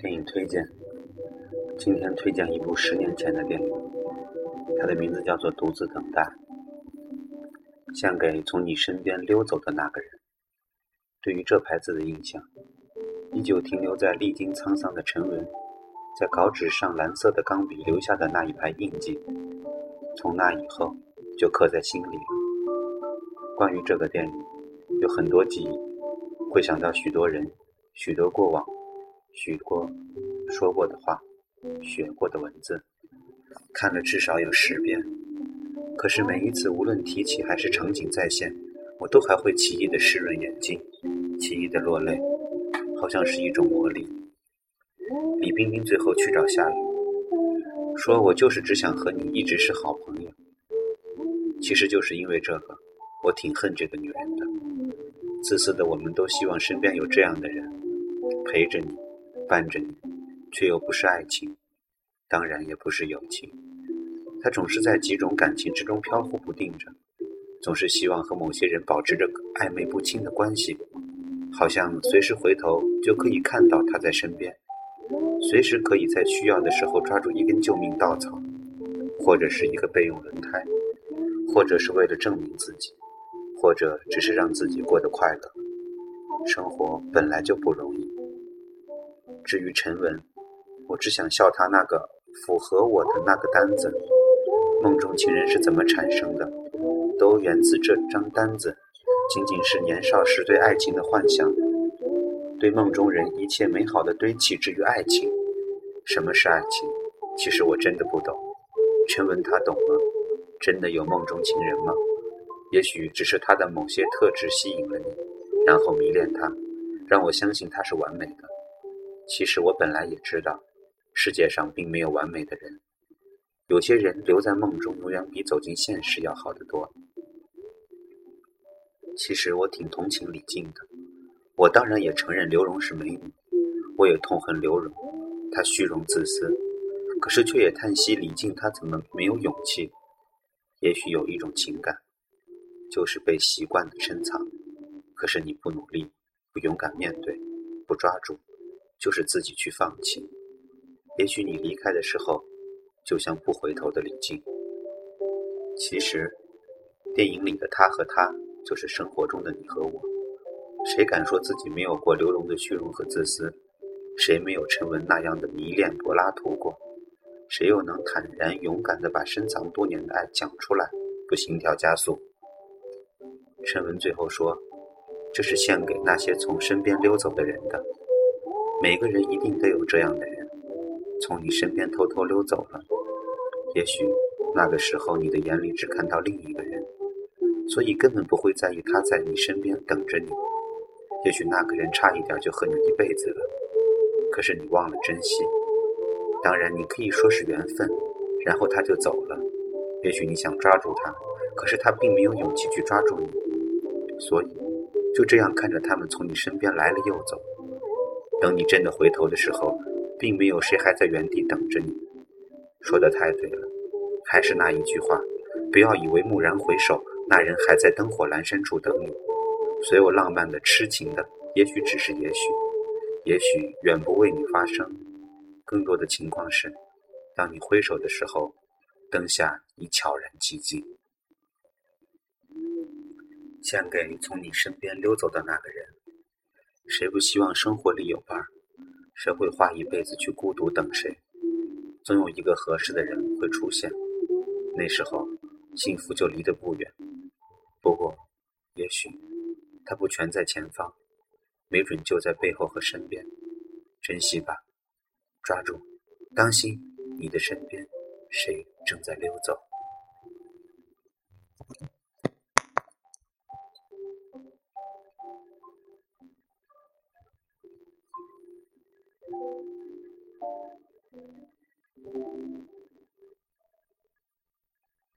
电影推荐，今天推荐一部十年前的电影，它的名字叫做《独自等待》，献给从你身边溜走的那个人。对于这排字的印象，依旧停留在历经沧桑的沉沦，在稿纸上蓝色的钢笔留下的那一排印记，从那以后就刻在心里了。关于这个电影，有很多记忆，会想到许多人，许多过往。许过说过的话，学过的文字，看了至少有十遍。可是每一次，无论提起还是场景再现，我都还会奇异的湿润眼睛，奇异的落泪，好像是一种魔力。李冰冰最后去找夏雨，说我就是只想和你一直是好朋友。其实就是因为这个，我挺恨这个女人的。自私的我们都希望身边有这样的人，陪着你。伴着你，却又不是爱情，当然也不是友情。他总是在几种感情之中飘忽不定着，总是希望和某些人保持着暧昧不清的关系，好像随时回头就可以看到他在身边，随时可以在需要的时候抓住一根救命稻草，或者是一个备用轮胎，或者是为了证明自己，或者只是让自己过得快乐。生活本来就不容易。至于陈文，我只想笑他那个符合我的那个单子。梦中情人是怎么产生的？都源自这张单子，仅仅是年少时对爱情的幻想，对梦中人一切美好的堆砌。至于爱情，什么是爱情？其实我真的不懂。陈文他懂吗？真的有梦中情人吗？也许只是他的某些特质吸引了你，然后迷恋他，让我相信他是完美的。其实我本来也知道，世界上并没有完美的人。有些人留在梦中，永远比走进现实要好得多。其实我挺同情李静的，我当然也承认刘荣是美女，我也痛恨刘荣，她虚荣自私。可是却也叹息李静她怎么没有勇气？也许有一种情感，就是被习惯的深藏。可是你不努力，不勇敢面对，不抓住。就是自己去放弃。也许你离开的时候，就像不回头的李静。其实，电影里的他和他，就是生活中的你和我。谁敢说自己没有过刘荣的虚荣和自私？谁没有陈文那样的迷恋柏拉图过？谁又能坦然勇敢地把深藏多年的爱讲出来，不心跳加速？陈文最后说：“这是献给那些从身边溜走的人的。”每个人一定都有这样的人，从你身边偷偷溜走了。也许那个时候你的眼里只看到另一个人，所以根本不会在意他在你身边等着你。也许那个人差一点就和你一辈子了，可是你忘了珍惜。当然，你可以说是缘分，然后他就走了。也许你想抓住他，可是他并没有勇气去抓住你，所以就这样看着他们从你身边来了又走。等你真的回头的时候，并没有谁还在原地等着你。说的太对了，还是那一句话：不要以为蓦然回首，那人还在灯火阑珊处等你。所有浪漫的、痴情的，也许只是也许，也许远不为你发生。更多的情况是，当你挥手的时候，灯下已悄然寂静。献给从你身边溜走的那个人。谁不希望生活里有伴儿？谁会花一辈子去孤独等谁？总有一个合适的人会出现，那时候幸福就离得不远。不过，也许他不全在前方，没准就在背后和身边。珍惜吧，抓住，当心你的身边谁正在溜走。